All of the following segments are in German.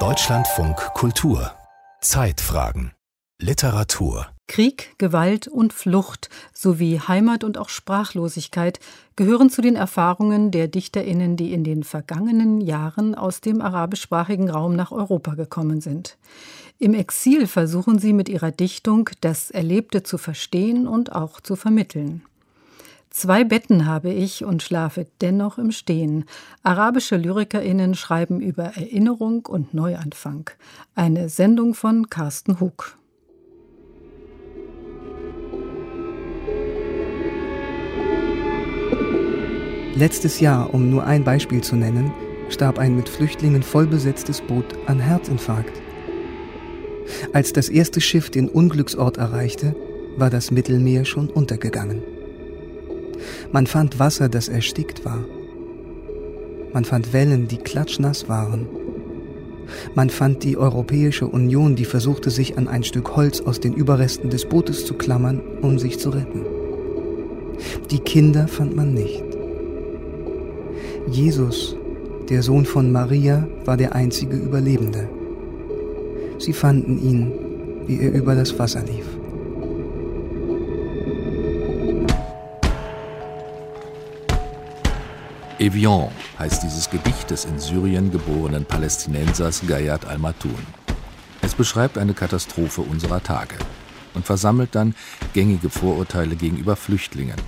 Deutschlandfunk Kultur Zeitfragen Literatur Krieg, Gewalt und Flucht sowie Heimat und auch Sprachlosigkeit gehören zu den Erfahrungen der Dichterinnen, die in den vergangenen Jahren aus dem arabischsprachigen Raum nach Europa gekommen sind. Im Exil versuchen sie mit ihrer Dichtung das Erlebte zu verstehen und auch zu vermitteln. Zwei Betten habe ich und schlafe dennoch im Stehen. Arabische Lyrikerinnen schreiben über Erinnerung und Neuanfang. Eine Sendung von Carsten Hug. Letztes Jahr, um nur ein Beispiel zu nennen, starb ein mit Flüchtlingen vollbesetztes Boot an Herzinfarkt. Als das erste Schiff den Unglücksort erreichte, war das Mittelmeer schon untergegangen. Man fand Wasser, das erstickt war. Man fand Wellen, die klatschnass waren. Man fand die Europäische Union, die versuchte, sich an ein Stück Holz aus den Überresten des Bootes zu klammern, um sich zu retten. Die Kinder fand man nicht. Jesus, der Sohn von Maria, war der einzige Überlebende. Sie fanden ihn, wie er über das Wasser lief. Evian heißt dieses Gedicht des in Syrien geborenen Palästinensers Gayat al-Matun. Es beschreibt eine Katastrophe unserer Tage und versammelt dann gängige Vorurteile gegenüber Flüchtlingen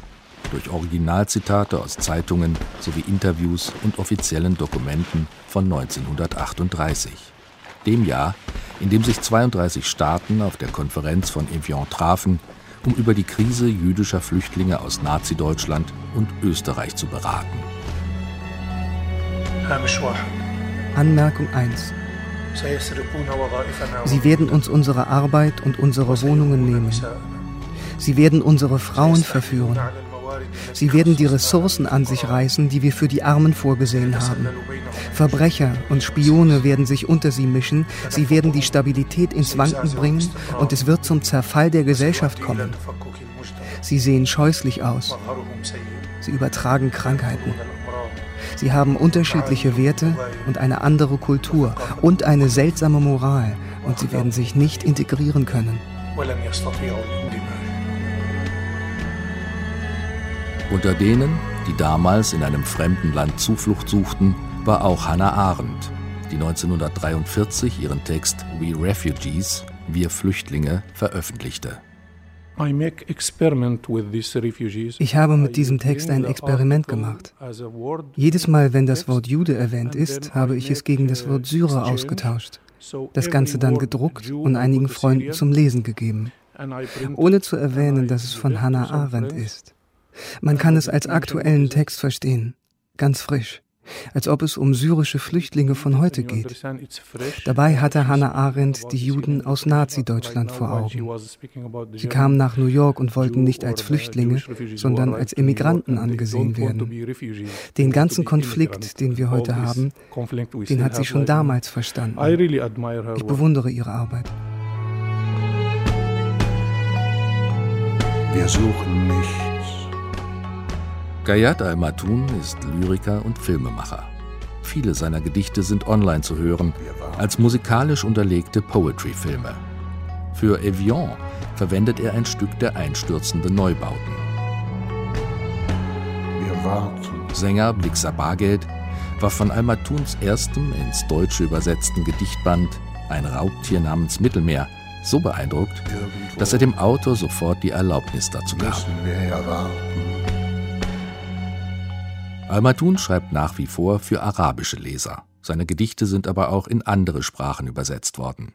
durch Originalzitate aus Zeitungen sowie Interviews und offiziellen Dokumenten von 1938, dem Jahr, in dem sich 32 Staaten auf der Konferenz von Evian trafen, um über die Krise jüdischer Flüchtlinge aus Nazi-Deutschland und Österreich zu beraten. Anmerkung 1 Sie werden uns unsere Arbeit und unsere Wohnungen nehmen. Sie werden unsere Frauen verführen. Sie werden die Ressourcen an sich reißen, die wir für die Armen vorgesehen haben. Verbrecher und Spione werden sich unter sie mischen, sie werden die Stabilität ins Wanken bringen und es wird zum Zerfall der Gesellschaft kommen. Sie sehen scheußlich aus. Sie übertragen Krankheiten. Sie haben unterschiedliche Werte und eine andere Kultur und eine seltsame Moral und sie werden sich nicht integrieren können. Unter denen, die damals in einem fremden Land Zuflucht suchten, war auch Hannah Arendt, die 1943 ihren Text We Refugees, wir Flüchtlinge, veröffentlichte. Ich habe mit diesem Text ein Experiment gemacht. Jedes Mal, wenn das Wort Jude erwähnt ist, habe ich es gegen das Wort Syrer ausgetauscht. Das Ganze dann gedruckt und einigen Freunden zum Lesen gegeben, ohne zu erwähnen, dass es von Hannah Arendt ist. Man kann es als aktuellen Text verstehen, ganz frisch, als ob es um syrische Flüchtlinge von heute geht. Dabei hatte Hannah Arendt die Juden aus Nazi-Deutschland vor Augen. Sie kamen nach New York und wollten nicht als Flüchtlinge, sondern als Emigranten angesehen werden. Den ganzen Konflikt, den wir heute haben, den hat sie schon damals verstanden. Ich bewundere ihre Arbeit. Wir suchen nicht Gayat al-Matun ist Lyriker und Filmemacher. Viele seiner Gedichte sind online zu hören, als musikalisch unterlegte Poetry-Filme. Für Evian verwendet er ein Stück der einstürzenden Neubauten. Sänger Blixa Bargeld war von Al-Matuns erstem ins Deutsche übersetzten Gedichtband Ein Raubtier namens Mittelmeer so beeindruckt, dass er dem Autor sofort die Erlaubnis dazu gab. Al-Matun schreibt nach wie vor für arabische Leser. Seine Gedichte sind aber auch in andere Sprachen übersetzt worden.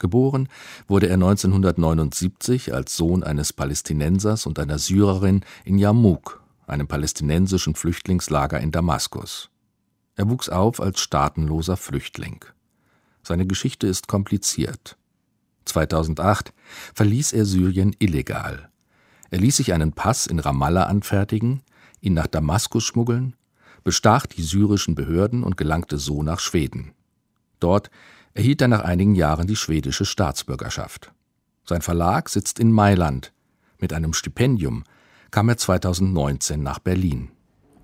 Geboren wurde er 1979 als Sohn eines Palästinensers und einer Syrerin in Yarmouk, einem palästinensischen Flüchtlingslager in Damaskus. Er wuchs auf als staatenloser Flüchtling. Seine Geschichte ist kompliziert. 2008 verließ er Syrien illegal. Er ließ sich einen Pass in Ramallah anfertigen, ihn nach Damaskus schmuggeln, bestach die syrischen Behörden und gelangte so nach Schweden. Dort erhielt er nach einigen Jahren die schwedische Staatsbürgerschaft. Sein Verlag sitzt in Mailand. Mit einem Stipendium kam er 2019 nach Berlin.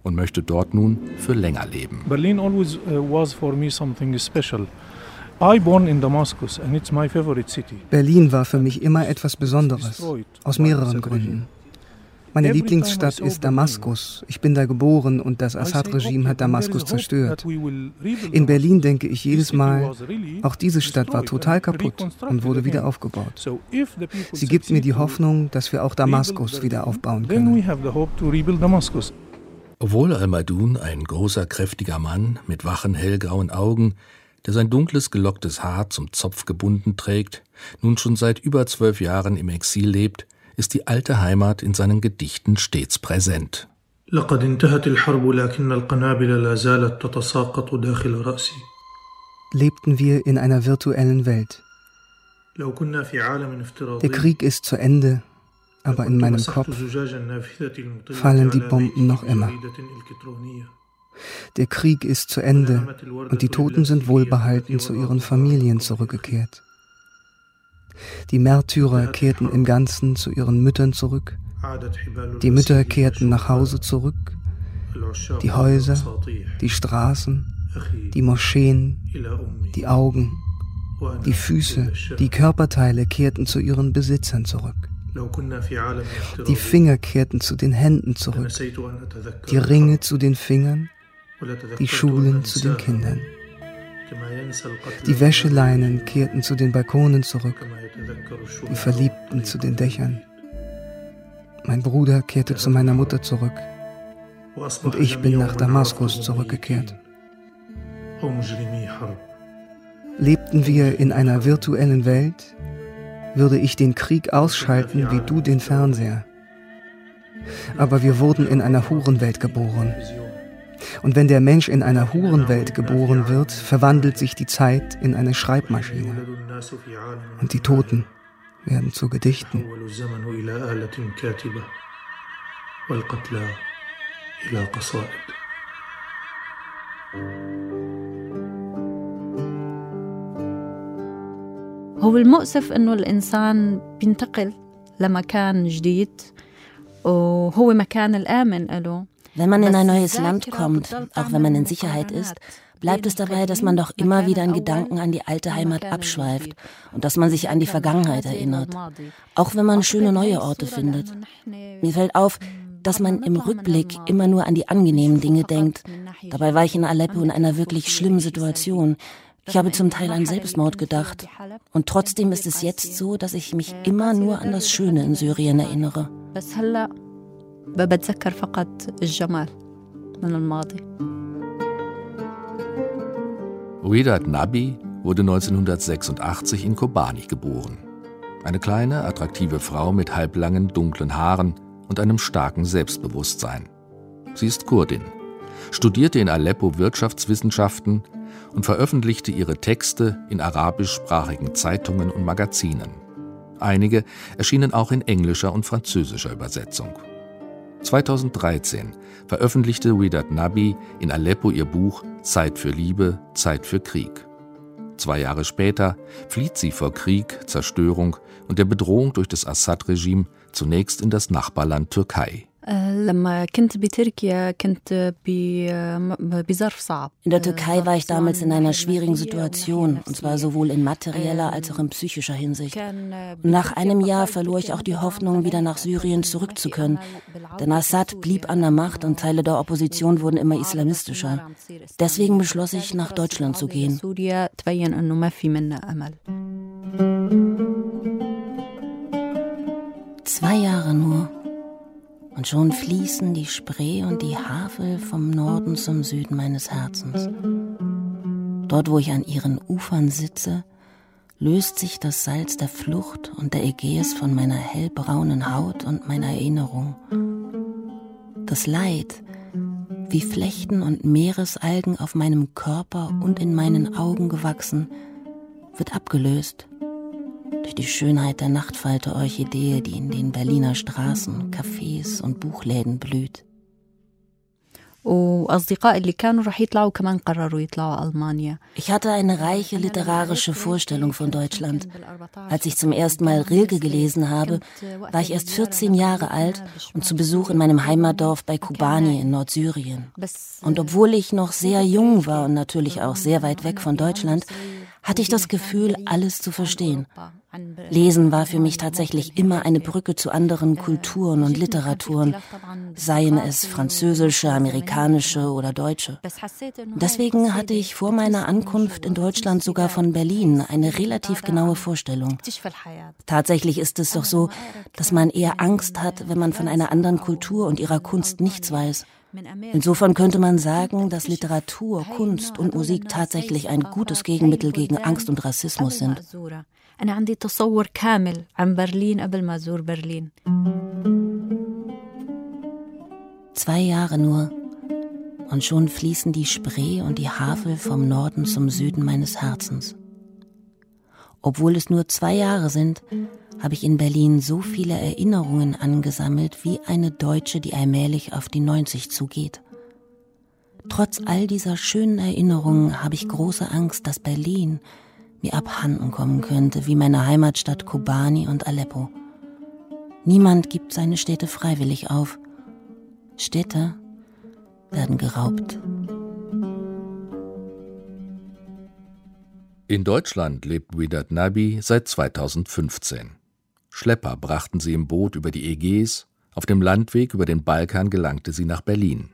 und möchte dort nun für länger leben. Berlin always uh, was for me something special. Berlin war für mich immer etwas Besonderes, aus mehreren Gründen. Meine Lieblingsstadt ist Damaskus. Ich bin da geboren und das Assad-Regime hat Damaskus zerstört. In Berlin denke ich jedes Mal, auch diese Stadt war total kaputt und wurde wieder aufgebaut. Sie gibt mir die Hoffnung, dass wir auch Damaskus wieder aufbauen können. Obwohl Al-Madun ein großer, kräftiger Mann mit wachen, hellgrauen Augen, der sein dunkles, gelocktes Haar zum Zopf gebunden trägt, nun schon seit über zwölf Jahren im Exil lebt, ist die alte Heimat in seinen Gedichten stets präsent. Lebten wir in einer virtuellen Welt. Der Krieg ist zu Ende, aber in meinem Kopf fallen die Bomben noch immer. Der Krieg ist zu Ende und die Toten sind wohlbehalten zu ihren Familien zurückgekehrt. Die Märtyrer kehrten im Ganzen zu ihren Müttern zurück. Die Mütter kehrten nach Hause zurück. Die Häuser, die Straßen, die Moscheen, die Augen, die Füße, die Körperteile kehrten zu ihren Besitzern zurück. Die Finger kehrten zu den Händen zurück, die Ringe zu den Fingern, die Schulen zu den Kindern. Die Wäscheleinen kehrten zu den Balkonen zurück, die Verliebten zu den Dächern. Mein Bruder kehrte zu meiner Mutter zurück und ich bin nach Damaskus zurückgekehrt. Lebten wir in einer virtuellen Welt, würde ich den Krieg ausschalten wie du den Fernseher. Aber wir wurden in einer Hurenwelt geboren. Und wenn der Mensch in einer Hurenwelt geboren wird, verwandelt sich die Zeit in eine Schreibmaschine. Und die Toten werden zu Gedichten. هو المؤسف انه الانسان بينتقل لمكان جديد وهو مكان الامن له wenn man in ein neues Land kommt, auch wenn man in Sicherheit ist, bleibt es dabei, dass man doch immer wieder in Gedanken an die alte Heimat abschweift und dass man sich an die Vergangenheit erinnert, auch wenn man schöne neue Orte findet. Mir fällt auf, dass man im Rückblick immer nur an die angenehmen Dinge denkt. Dabei war ich in Aleppo in einer wirklich schlimmen Situation. Ich habe zum Teil an Selbstmord gedacht. Und trotzdem ist es jetzt so, dass ich mich immer nur an das Schöne in Syrien erinnere. بتذكر فقط الجمال من الماضي Wedat Nabi wurde 1986 in Kobani geboren. Eine kleine, attraktive Frau mit halblangen, dunklen Haaren und einem starken Selbstbewusstsein. Sie ist Kurdin, studierte in Aleppo Wirtschaftswissenschaften und veröffentlichte ihre Texte in arabischsprachigen Zeitungen und Magazinen. Einige erschienen auch in englischer und französischer Übersetzung. 2013 veröffentlichte Widat Nabi in Aleppo ihr Buch Zeit für Liebe, Zeit für Krieg. Zwei Jahre später flieht sie vor Krieg, Zerstörung und der Bedrohung durch das Assad-Regime zunächst in das Nachbarland Türkei. In der Türkei war ich damals in einer schwierigen Situation, und zwar sowohl in materieller als auch in psychischer Hinsicht. Nach einem Jahr verlor ich auch die Hoffnung, wieder nach Syrien zurückzukönnen. Denn Assad blieb an der Macht und Teile der Opposition wurden immer islamistischer. Deswegen beschloss ich, nach Deutschland zu gehen. Zwei Jahre nur. Und schon fließen die Spree und die Havel vom Norden zum Süden meines Herzens. Dort, wo ich an ihren Ufern sitze, löst sich das Salz der Flucht und der Ägäis von meiner hellbraunen Haut und meiner Erinnerung. Das Leid, wie Flechten und Meeresalgen auf meinem Körper und in meinen Augen gewachsen, wird abgelöst durch die Schönheit der Nachtfalter-Orchidee, die in den Berliner Straßen, Cafés und Buchläden blüht. Ich hatte eine reiche literarische Vorstellung von Deutschland. Als ich zum ersten Mal Rilke gelesen habe, war ich erst 14 Jahre alt und zu Besuch in meinem Heimatdorf bei Kubani in Nordsyrien. Und obwohl ich noch sehr jung war und natürlich auch sehr weit weg von Deutschland, hatte ich das Gefühl, alles zu verstehen. Lesen war für mich tatsächlich immer eine Brücke zu anderen Kulturen und Literaturen, seien es französische, amerikanische oder deutsche. Deswegen hatte ich vor meiner Ankunft in Deutschland sogar von Berlin eine relativ genaue Vorstellung. Tatsächlich ist es doch so, dass man eher Angst hat, wenn man von einer anderen Kultur und ihrer Kunst nichts weiß. Insofern könnte man sagen, dass Literatur, Kunst und Musik tatsächlich ein gutes Gegenmittel gegen Angst und Rassismus sind. أنا عندي تصور كامل عن برلين قبل ما أزور برلين Zwei Jahre nur, und schon fließen die Spree und die Havel vom Norden zum Süden meines Herzens. Obwohl es nur zwei Jahre sind, habe ich in Berlin so viele Erinnerungen angesammelt wie eine Deutsche, die allmählich auf die 90 zugeht. Trotz all dieser schönen Erinnerungen habe ich große Angst, dass Berlin mir abhanden kommen könnte, wie meine Heimatstadt Kobani und Aleppo. Niemand gibt seine Städte freiwillig auf. Städte werden geraubt. In Deutschland lebt Widat Nabi seit 2015. Schlepper brachten sie im Boot über die Ägäis, auf dem Landweg über den Balkan gelangte sie nach Berlin.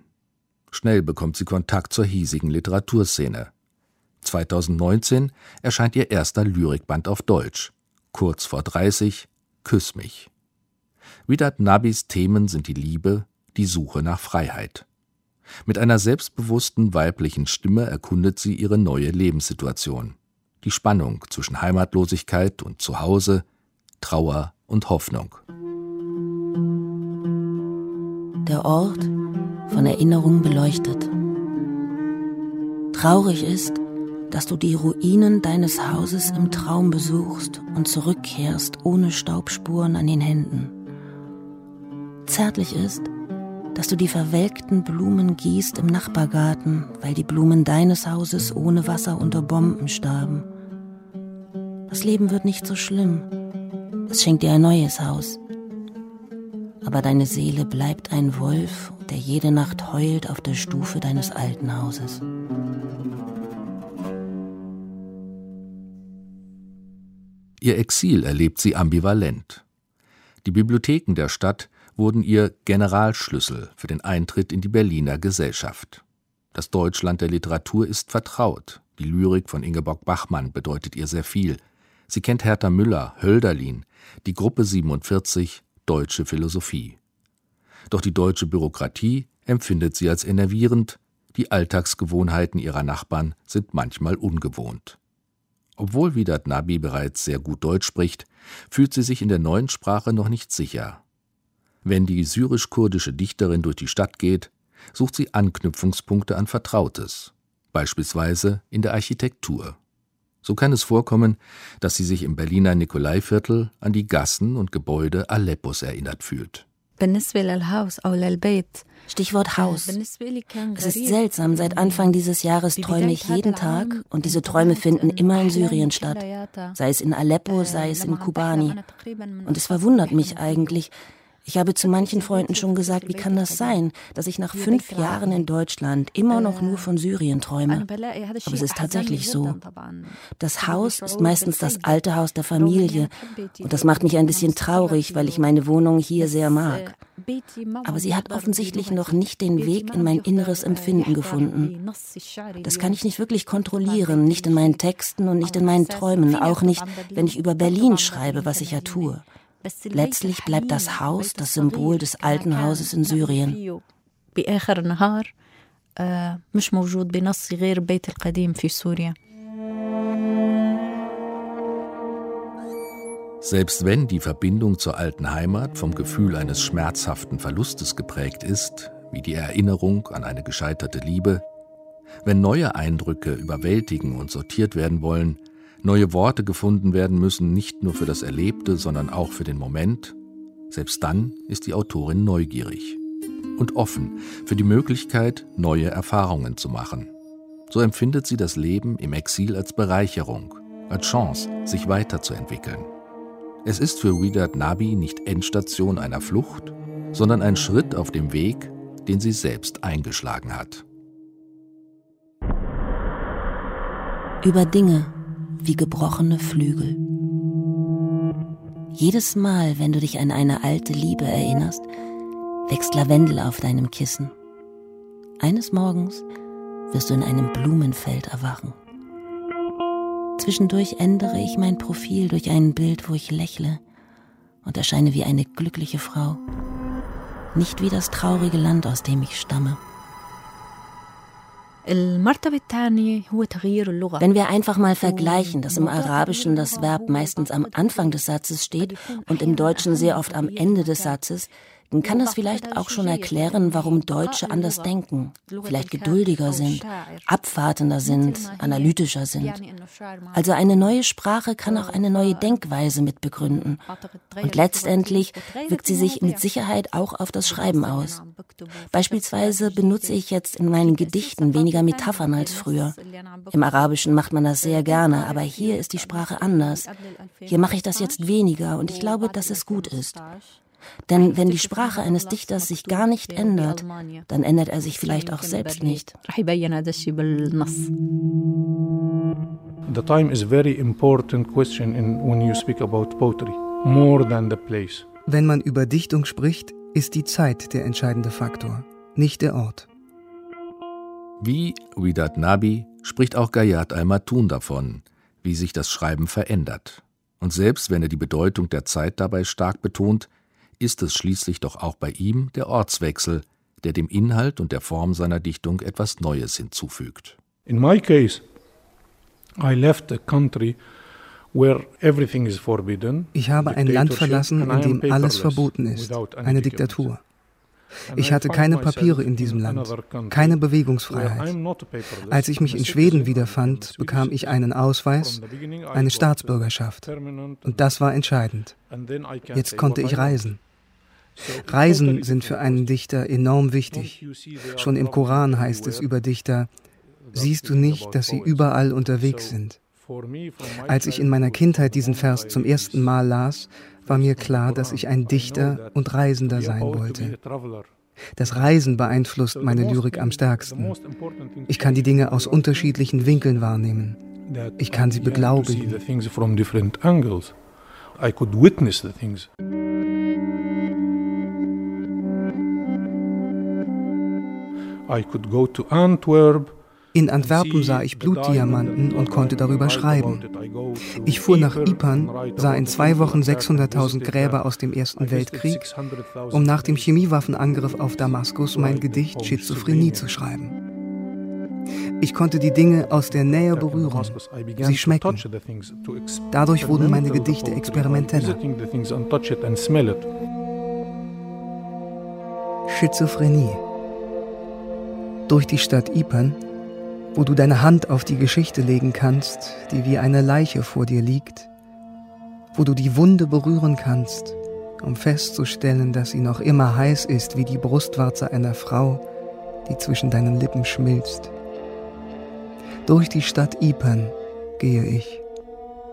Schnell bekommt sie Kontakt zur hiesigen Literaturszene. 2019 erscheint ihr erster Lyrikband auf Deutsch. Kurz vor 30, Küss mich. Widat Nabis Themen sind die Liebe, die Suche nach Freiheit. Mit einer selbstbewussten weiblichen Stimme erkundet sie ihre neue Lebenssituation. Die Spannung zwischen Heimatlosigkeit und Zuhause, Trauer und Hoffnung. Der Ort von Erinnerung beleuchtet. Traurig ist, dass du die Ruinen deines Hauses im Traum besuchst und zurückkehrst ohne Staubspuren an den Händen. Zärtlich ist, dass du die verwelkten Blumen gießt im Nachbargarten, weil die Blumen deines Hauses ohne Wasser unter Bomben starben. Das Leben wird nicht so schlimm. Es schenkt dir ein neues Haus. Aber deine Seele bleibt ein Wolf, der jede Nacht heult auf der Stufe deines alten Hauses. Ihr Exil erlebt sie ambivalent. Die Bibliotheken der Stadt wurden ihr Generalschlüssel für den Eintritt in die Berliner Gesellschaft. Das Deutschland der Literatur ist vertraut. Die Lyrik von Ingeborg Bachmann bedeutet ihr sehr viel. Sie kennt Hertha Müller, Hölderlin, die Gruppe 47, deutsche Philosophie. Doch die deutsche Bürokratie empfindet sie als enervierend, die Alltagsgewohnheiten ihrer Nachbarn sind manchmal ungewohnt. Obwohl Vidat Nabi bereits sehr gut Deutsch spricht, fühlt sie sich in der neuen Sprache noch nicht sicher. Wenn die syrisch-kurdische Dichterin durch die Stadt geht, sucht sie Anknüpfungspunkte an Vertrautes, beispielsweise in der Architektur. So kann es vorkommen, dass sie sich im Berliner Nikolaiviertel an die Gassen und Gebäude Aleppos erinnert fühlt. Stichwort Haus. Es ist seltsam, seit Anfang dieses Jahres träume ich jeden Tag und diese Träume finden immer in Syrien statt, sei es in Aleppo, sei es in Kobani. Und es verwundert mich eigentlich, ich habe zu manchen Freunden schon gesagt, wie kann das sein, dass ich nach fünf Jahren in Deutschland immer noch nur von Syrien träume. Aber es ist tatsächlich so. Das Haus ist meistens das alte Haus der Familie. Und das macht mich ein bisschen traurig, weil ich meine Wohnung hier sehr mag. Aber sie hat offensichtlich noch nicht den Weg in mein inneres Empfinden gefunden. Das kann ich nicht wirklich kontrollieren, nicht in meinen Texten und nicht in meinen Träumen, auch nicht, wenn ich über Berlin schreibe, was ich ja tue. Letztlich bleibt das Haus das Symbol des alten Hauses in Syrien. Selbst wenn die Verbindung zur alten Heimat vom Gefühl eines schmerzhaften Verlustes geprägt ist, wie die Erinnerung an eine gescheiterte Liebe, wenn neue Eindrücke überwältigen und sortiert werden wollen, Neue Worte gefunden werden müssen, nicht nur für das Erlebte, sondern auch für den Moment. Selbst dann ist die Autorin neugierig. und offen für die Möglichkeit, neue Erfahrungen zu machen. So empfindet sie das Leben im Exil als Bereicherung, als Chance, sich weiterzuentwickeln. Es ist für Widat Nabi nicht Endstation einer Flucht, sondern ein Schritt auf dem Weg, den sie selbst eingeschlagen hat. Über Dinge wie gebrochene Flügel. Jedes Mal, wenn du dich an eine alte Liebe erinnerst, wächst Lavendel auf deinem Kissen. Eines Morgens wirst du in einem Blumenfeld erwachen. Zwischendurch ändere ich mein Profil durch ein Bild, wo ich lächle und erscheine wie eine glückliche Frau, nicht wie das traurige Land, aus dem ich stamme. Wenn wir einfach mal vergleichen, dass im Arabischen das Verb meistens am Anfang des Satzes steht und im Deutschen sehr oft am Ende des Satzes, dann kann das vielleicht auch schon erklären, warum Deutsche anders denken, vielleicht geduldiger sind, abwartender sind, analytischer sind. Also eine neue Sprache kann auch eine neue Denkweise mit begründen. Und letztendlich wirkt sie sich mit Sicherheit auch auf das Schreiben aus. Beispielsweise benutze ich jetzt in meinen Gedichten weniger Metaphern als früher. Im Arabischen macht man das sehr gerne, aber hier ist die Sprache anders. Hier mache ich das jetzt weniger und ich glaube, dass es gut ist. Denn wenn die Sprache eines Dichters sich gar nicht ändert, dann ändert er sich vielleicht auch selbst nicht. The time is very important question in when you speak about poetry, more than the place. Wenn man über Dichtung spricht, ist die Zeit der entscheidende Faktor, nicht der Ort. Wie Widat Nabi spricht auch Gayat al-Matun davon, wie sich das Schreiben verändert. Und selbst wenn er die Bedeutung der Zeit dabei stark betont, ist es schließlich doch auch bei ihm der Ortswechsel, der dem Inhalt und der Form seiner Dichtung etwas Neues hinzufügt. In my case, I left a country where everything is forbidden. Ich habe ein Land verlassen, in dem alles verboten ist, eine Diktatur. Ich hatte keine Papiere in diesem Land, keine Bewegungsfreiheit. Als ich mich in Schweden wiederfand, bekam ich einen Ausweis, eine Staatsbürgerschaft. Und das war entscheidend. Jetzt konnte ich reisen. Reisen sind für einen Dichter enorm wichtig. Schon im Koran heißt es über Dichter, siehst du nicht, dass sie überall unterwegs sind. Als ich in meiner Kindheit diesen Vers zum ersten Mal las, war mir klar, dass ich ein Dichter und Reisender sein wollte. Das Reisen beeinflusst meine Lyrik am stärksten. Ich kann die Dinge aus unterschiedlichen Winkeln wahrnehmen. Ich kann sie beglaubigen. In Antwerpen sah ich Blutdiamanten und konnte darüber schreiben. Ich fuhr nach Ypern, sah in zwei Wochen 600.000 Gräber aus dem Ersten Weltkrieg, um nach dem Chemiewaffenangriff auf Damaskus mein Gedicht Schizophrenie zu schreiben. Ich konnte die Dinge aus der Nähe berühren, sie schmecken. Dadurch wurden meine Gedichte experimenteller. Schizophrenie durch die Stadt Ypern, wo du deine Hand auf die Geschichte legen kannst, die wie eine Leiche vor dir liegt, wo du die Wunde berühren kannst, um festzustellen, dass sie noch immer heiß ist wie die Brustwarze einer Frau, die zwischen deinen Lippen schmilzt. Durch die Stadt Ypern gehe ich,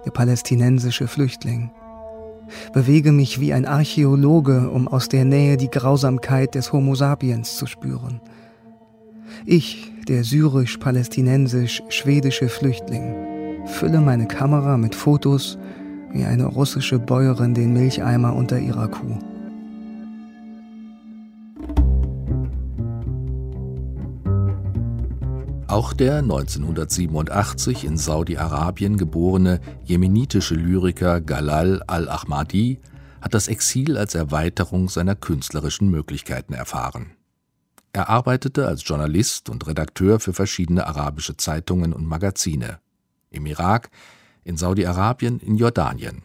der palästinensische Flüchtling, bewege mich wie ein Archäologe, um aus der Nähe die Grausamkeit des Homo sapiens zu spüren – ich, der syrisch-palästinensisch-schwedische Flüchtling, fülle meine Kamera mit Fotos wie eine russische Bäuerin den Milcheimer unter ihrer Kuh. Auch der 1987 in Saudi-Arabien geborene jemenitische Lyriker Galal al-Ahmadi hat das Exil als Erweiterung seiner künstlerischen Möglichkeiten erfahren. Er arbeitete als Journalist und Redakteur für verschiedene arabische Zeitungen und Magazine im Irak, in Saudi-Arabien, in Jordanien.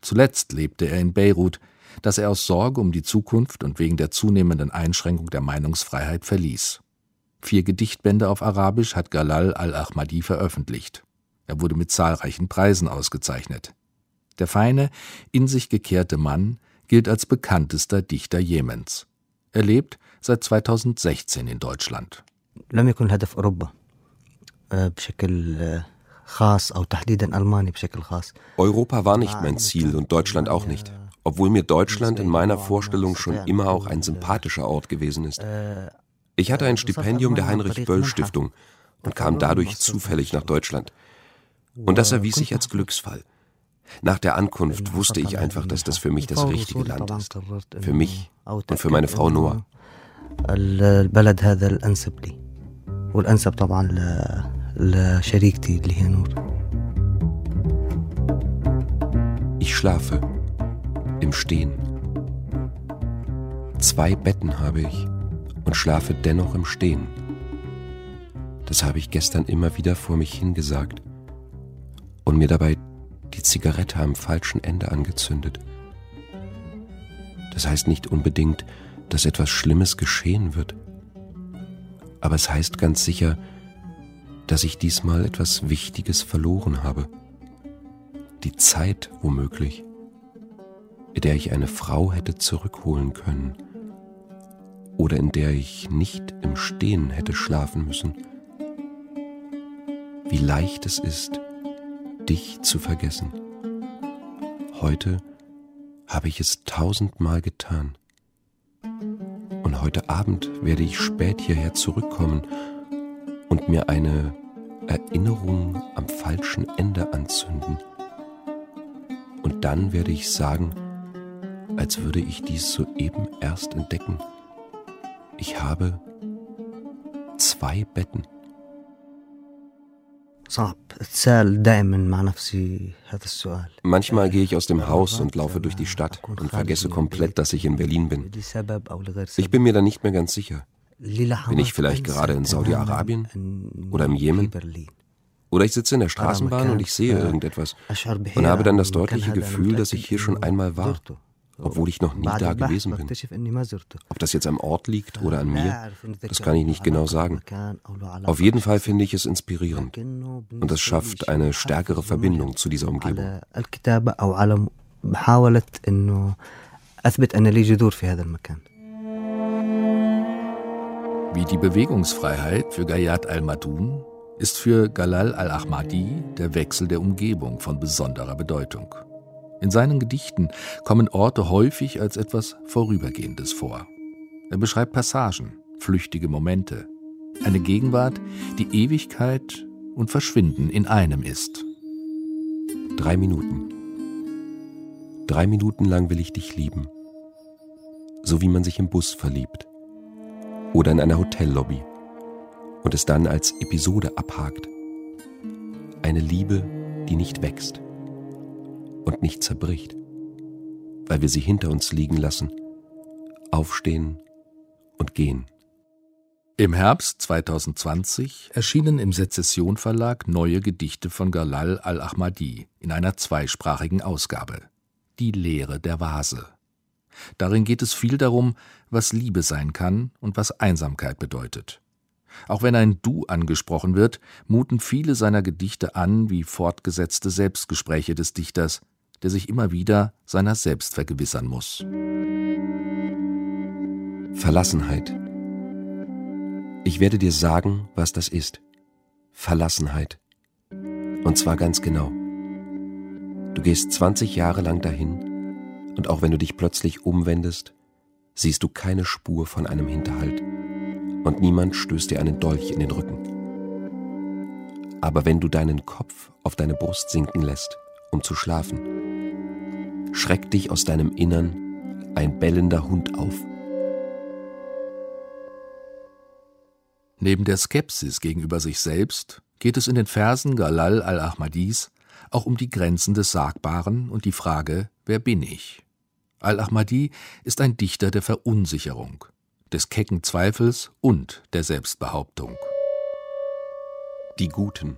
Zuletzt lebte er in Beirut, das er aus Sorge um die Zukunft und wegen der zunehmenden Einschränkung der Meinungsfreiheit verließ. Vier Gedichtbände auf Arabisch hat Galal al-Ahmadi veröffentlicht. Er wurde mit zahlreichen Preisen ausgezeichnet. Der feine, in sich gekehrte Mann gilt als bekanntester Dichter Jemens. Er lebt seit 2016 in Deutschland. Europa war nicht mein Ziel und Deutschland auch nicht, obwohl mir Deutschland in meiner Vorstellung schon immer auch ein sympathischer Ort gewesen ist. Ich hatte ein Stipendium der Heinrich-Böll-Stiftung und kam dadurch zufällig nach Deutschland. Und das erwies sich als Glücksfall. Nach der Ankunft wusste ich einfach, dass das für mich das richtige Land ist. Für mich und für meine Frau Noah. والأنسب طبعا لشريكتي اللي هي نور Ich schlafe im Stehen. Zwei Betten habe ich und schlafe dennoch im Stehen. Das habe ich gestern immer wieder vor mich hingesagt und mir dabei die Zigarette am falschen Ende angezündet. Das heißt nicht unbedingt, dass etwas Schlimmes geschehen wird, aber es heißt ganz sicher, dass ich diesmal etwas Wichtiges verloren habe. Die Zeit womöglich, in der ich eine Frau hätte zurückholen können oder in der ich nicht im Stehen hätte schlafen müssen. Wie leicht es ist, dich zu vergessen. Heute habe ich es tausendmal getan. Heute Abend werde ich spät hierher zurückkommen und mir eine Erinnerung am falschen Ende anzünden. Und dann werde ich sagen, als würde ich dies soeben erst entdecken. Ich habe zwei Betten. Manchmal gehe ich aus dem Haus und laufe durch die Stadt und vergesse komplett, dass ich in Berlin bin. Ich bin mir da nicht mehr ganz sicher. Bin ich vielleicht gerade in Saudi-Arabien oder im Jemen? Oder ich sitze in der Straßenbahn und ich sehe irgendetwas und habe dann das deutliche Gefühl, dass ich hier schon einmal war obwohl ich noch nie da gewesen bin. Ob das jetzt am Ort liegt oder an mir, das kann ich nicht genau sagen. Auf jeden Fall finde ich es inspirierend und es schafft eine stärkere Verbindung zu dieser Umgebung. Wie die Bewegungsfreiheit für Gayat al-Madun ist für Galal al-Ahmadi der Wechsel der Umgebung von besonderer Bedeutung. In seinen Gedichten kommen Orte häufig als etwas Vorübergehendes vor. Er beschreibt Passagen, flüchtige Momente, eine Gegenwart, die Ewigkeit und Verschwinden in einem ist. Drei Minuten. Drei Minuten lang will ich dich lieben. So wie man sich im Bus verliebt. Oder in einer Hotellobby. Und es dann als Episode abhakt. Eine Liebe, die nicht wächst und nicht zerbricht, weil wir sie hinter uns liegen lassen, aufstehen und gehen. Im Herbst 2020 erschienen im Sezession Verlag neue Gedichte von Galal al-Ahmadi in einer zweisprachigen Ausgabe. Die Lehre der Vase. Darin geht es viel darum, was Liebe sein kann und was Einsamkeit bedeutet. Auch wenn ein Du angesprochen wird, muten viele seiner Gedichte an wie fortgesetzte Selbstgespräche des Dichters, der sich immer wieder seiner selbst vergewissern muss. Verlassenheit. Ich werde dir sagen, was das ist. Verlassenheit. Und zwar ganz genau. Du gehst 20 Jahre lang dahin und auch wenn du dich plötzlich umwendest, siehst du keine Spur von einem Hinterhalt und niemand stößt dir einen Dolch in den Rücken. Aber wenn du deinen Kopf auf deine Brust sinken lässt, um zu schlafen, schreckt dich aus deinem Innern ein bellender Hund auf. Neben der Skepsis gegenüber sich selbst geht es in den Versen Galal al-Ahmadis auch um die Grenzen des Sagbaren und die Frage, wer bin ich? Al-Ahmadi ist ein Dichter der Verunsicherung, des kecken Zweifels und der Selbstbehauptung. Die Guten.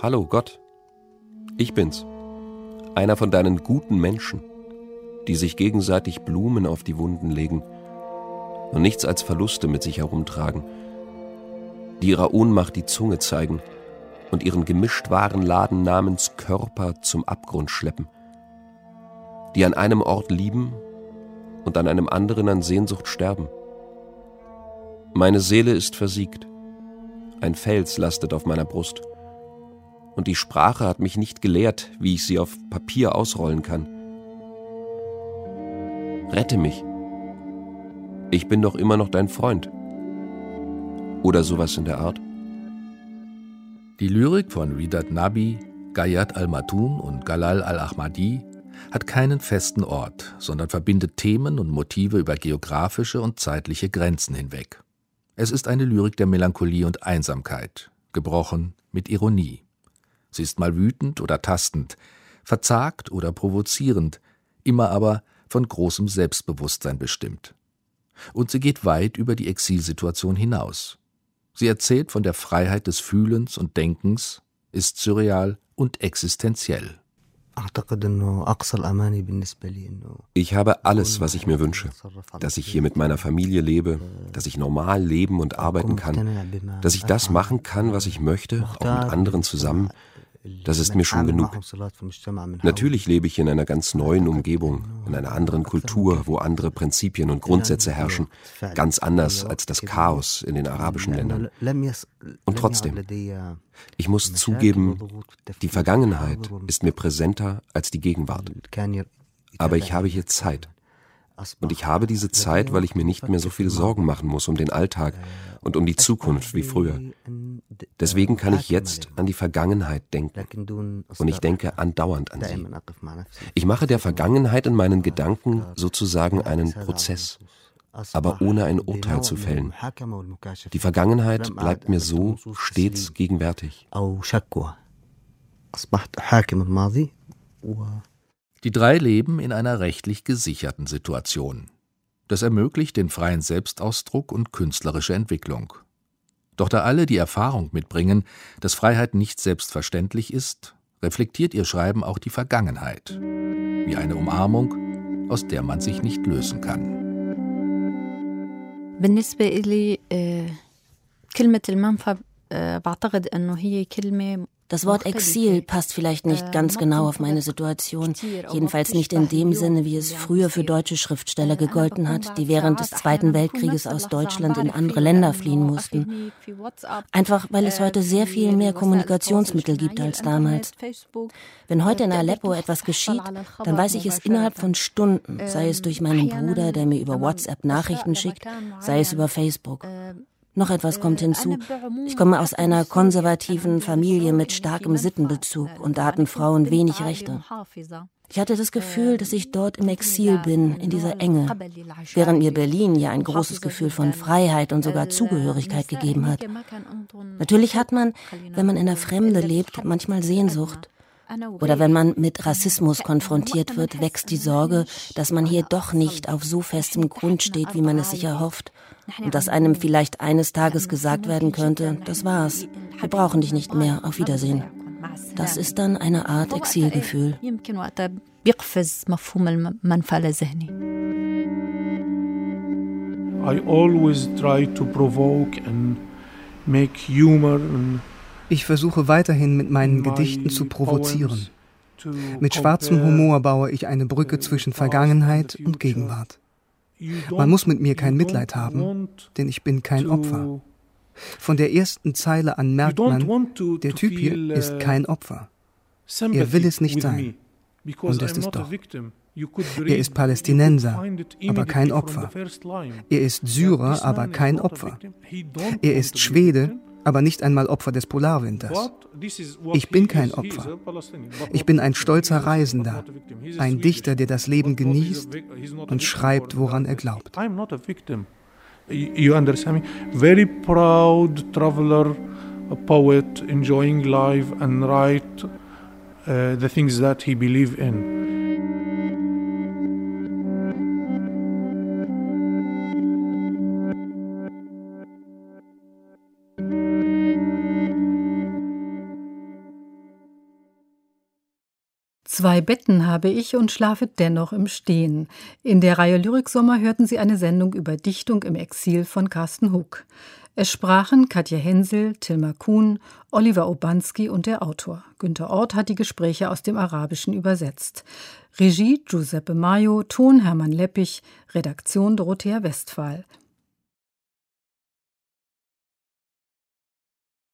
Hallo Gott, ich bin's einer von deinen guten Menschen, die sich gegenseitig Blumen auf die Wunden legen und nichts als Verluste mit sich herumtragen, die ihrer Ohnmacht die Zunge zeigen und ihren gemischt wahren Laden namens Körper zum Abgrund schleppen, die an einem Ort lieben und an einem anderen an Sehnsucht sterben. Meine Seele ist versiegt. Ein Fels lastet auf meiner Brust. Und die Sprache hat mich nicht gelehrt, wie ich sie auf Papier ausrollen kann. Rette mich. Ich bin doch immer noch dein Freund. Oder sowas in der Art. Die Lyrik von Ridat Nabi, Gayat al-Matun und Galal al-Ahmadi hat keinen festen Ort, sondern verbindet Themen und Motive über geografische und zeitliche Grenzen hinweg. Es ist eine Lyrik der Melancholie und Einsamkeit, gebrochen mit Ironie. Sie ist mal wütend oder tastend, verzagt oder provozierend, immer aber von großem Selbstbewusstsein bestimmt. Und sie geht weit über die Exilsituation hinaus. Sie erzählt von der Freiheit des Fühlens und Denkens, ist surreal und existenziell. Ich habe alles, was ich mir wünsche. Dass ich hier mit meiner Familie lebe, dass ich normal leben und arbeiten kann, dass ich das machen kann, was ich möchte, auch mit anderen zusammen, das ist mir schon genug. Natürlich lebe ich in einer ganz neuen Umgebung, in einer anderen Kultur, wo andere Prinzipien und Grundsätze herrschen, ganz anders als das Chaos in den arabischen Ländern. Und trotzdem, ich muss zugeben, die Vergangenheit ist mir präsenter als die Gegenwart. Aber ich habe hier Zeit. Und ich habe diese Zeit, weil ich mir nicht mehr so viel Sorgen machen muss um den Alltag und um die Zukunft wie früher. Deswegen kann ich jetzt an die Vergangenheit denken. Und ich denke andauernd an sie. Ich mache der Vergangenheit in meinen Gedanken sozusagen einen Prozess, aber ohne ein Urteil zu fällen. Die Vergangenheit bleibt mir so stets gegenwärtig. Die drei leben in einer rechtlich gesicherten Situation. Das ermöglicht den freien Selbstausdruck und künstlerische Entwicklung. Doch da alle die Erfahrung mitbringen, dass Freiheit nicht selbstverständlich ist, reflektiert ihr Schreiben auch die Vergangenheit, wie eine Umarmung, aus der man sich nicht lösen kann. بالنسبة إلي كلمة المنفى بعتقد أنه هي كلمة das Wort Exil passt vielleicht nicht ganz genau auf meine Situation, jedenfalls nicht in dem Sinne, wie es früher für deutsche Schriftsteller gegolten hat, die während des Zweiten Weltkrieges aus Deutschland in andere Länder fliehen mussten. Einfach weil es heute sehr viel mehr Kommunikationsmittel gibt als damals. Wenn heute in Aleppo etwas geschieht, dann weiß ich es innerhalb von Stunden, sei es durch meinen Bruder, der mir über WhatsApp Nachrichten schickt, sei es über Facebook. Noch etwas kommt hinzu. Ich komme aus einer konservativen Familie mit starkem Sittenbezug und da hatten Frauen wenig Rechte. Ich hatte das Gefühl, dass ich dort im Exil bin, in dieser Enge, während mir Berlin ja ein großes Gefühl von Freiheit und sogar Zugehörigkeit gegeben hat. Natürlich hat man, wenn man in der Fremde lebt, manchmal Sehnsucht. Oder wenn man mit Rassismus konfrontiert wird, wächst die Sorge, dass man hier doch nicht auf so festem Grund steht, wie man es sich erhofft und dass einem vielleicht eines Tages gesagt werden könnte, das war's, wir brauchen dich nicht mehr, auf Wiedersehen. Das ist dann eine Art Exilgefühl. I always try to provoke and make humor and ich versuche weiterhin mit meinen Gedichten zu provozieren. Mit schwarzem Humor baue ich eine Brücke zwischen Vergangenheit und Gegenwart. Man muss mit mir kein Mitleid haben, denn ich bin kein Opfer. Von der ersten Zeile an merkt man, der Typ hier ist kein Opfer. Er will es nicht sein. Und ist es doch. Er ist Palästinenser, aber kein Opfer. Er ist Syrer, aber kein Opfer. Er ist Schwede, aber nicht einmal Opfer des Polarwinters. Ich bin kein Opfer. Ich bin ein stolzer Reisender, ein Dichter, der das Leben genießt und schreibt, woran er glaubt. You understand me? Very proud traveler, a poet, enjoying life and write uh, the things that he believe in. Zwei Betten habe ich und schlafe dennoch im Stehen. In der Reihe Lyriksommer hörten Sie eine Sendung über Dichtung im Exil von Carsten Huck. Es sprachen Katja Hensel, Tilma Kuhn, Oliver Obanski und der Autor. Günter Ort hat die Gespräche aus dem Arabischen übersetzt. Regie Giuseppe Maio, Ton Hermann Leppich, Redaktion Dorothea Westphal.